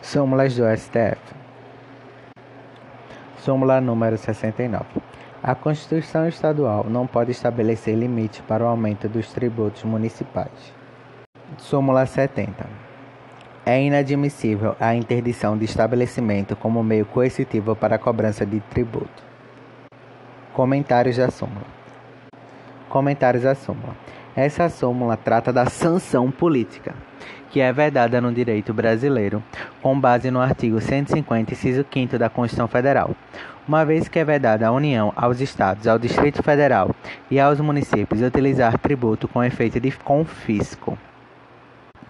Súmulas do STF. Súmula número 69. A Constituição Estadual não pode estabelecer limite para o aumento dos tributos municipais. Súmula 70. É inadmissível a interdição de estabelecimento como meio coercitivo para a cobrança de tributo. Comentários da súmula. Comentários da súmula. Essa súmula trata da sanção política que é vedada no direito brasileiro, com base no artigo 150, inciso 5 da Constituição Federal, uma vez que é vedada à União, aos Estados, ao Distrito Federal e aos municípios utilizar tributo com efeito de confisco.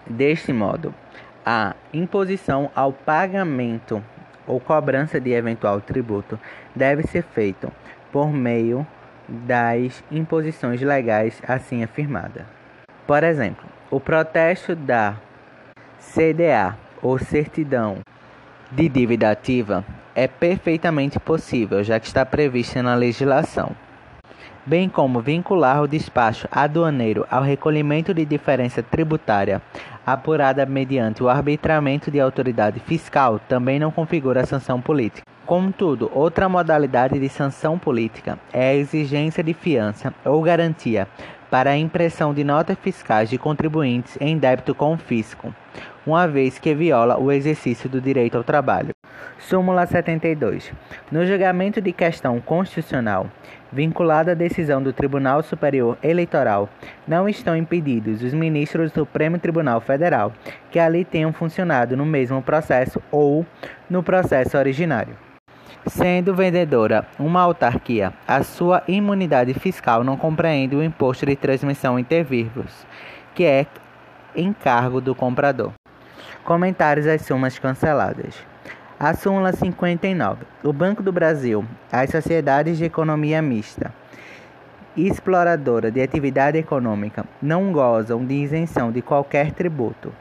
Deste modo, a imposição ao pagamento ou cobrança de eventual tributo deve ser feito por meio das imposições legais assim afirmadas. Por exemplo, o protesto da CDA ou certidão de dívida ativa é perfeitamente possível, já que está prevista na legislação, bem como vincular o despacho aduaneiro ao recolhimento de diferença tributária apurada mediante o arbitramento de autoridade fiscal também não configura sanção política. Contudo, outra modalidade de sanção política é a exigência de fiança ou garantia para a impressão de notas fiscais de contribuintes em débito com o fisco, uma vez que viola o exercício do direito ao trabalho. Súmula 72. No julgamento de questão constitucional vinculada à decisão do Tribunal Superior Eleitoral, não estão impedidos os ministros do Supremo Tribunal Federal que ali tenham funcionado no mesmo processo ou no processo originário. Sendo vendedora uma autarquia, a sua imunidade fiscal não compreende o imposto de transmissão intervírus, que é encargo do comprador. Comentários às sumas canceladas. A súmula 59. O Banco do Brasil, as sociedades de economia mista exploradora de atividade econômica não gozam de isenção de qualquer tributo.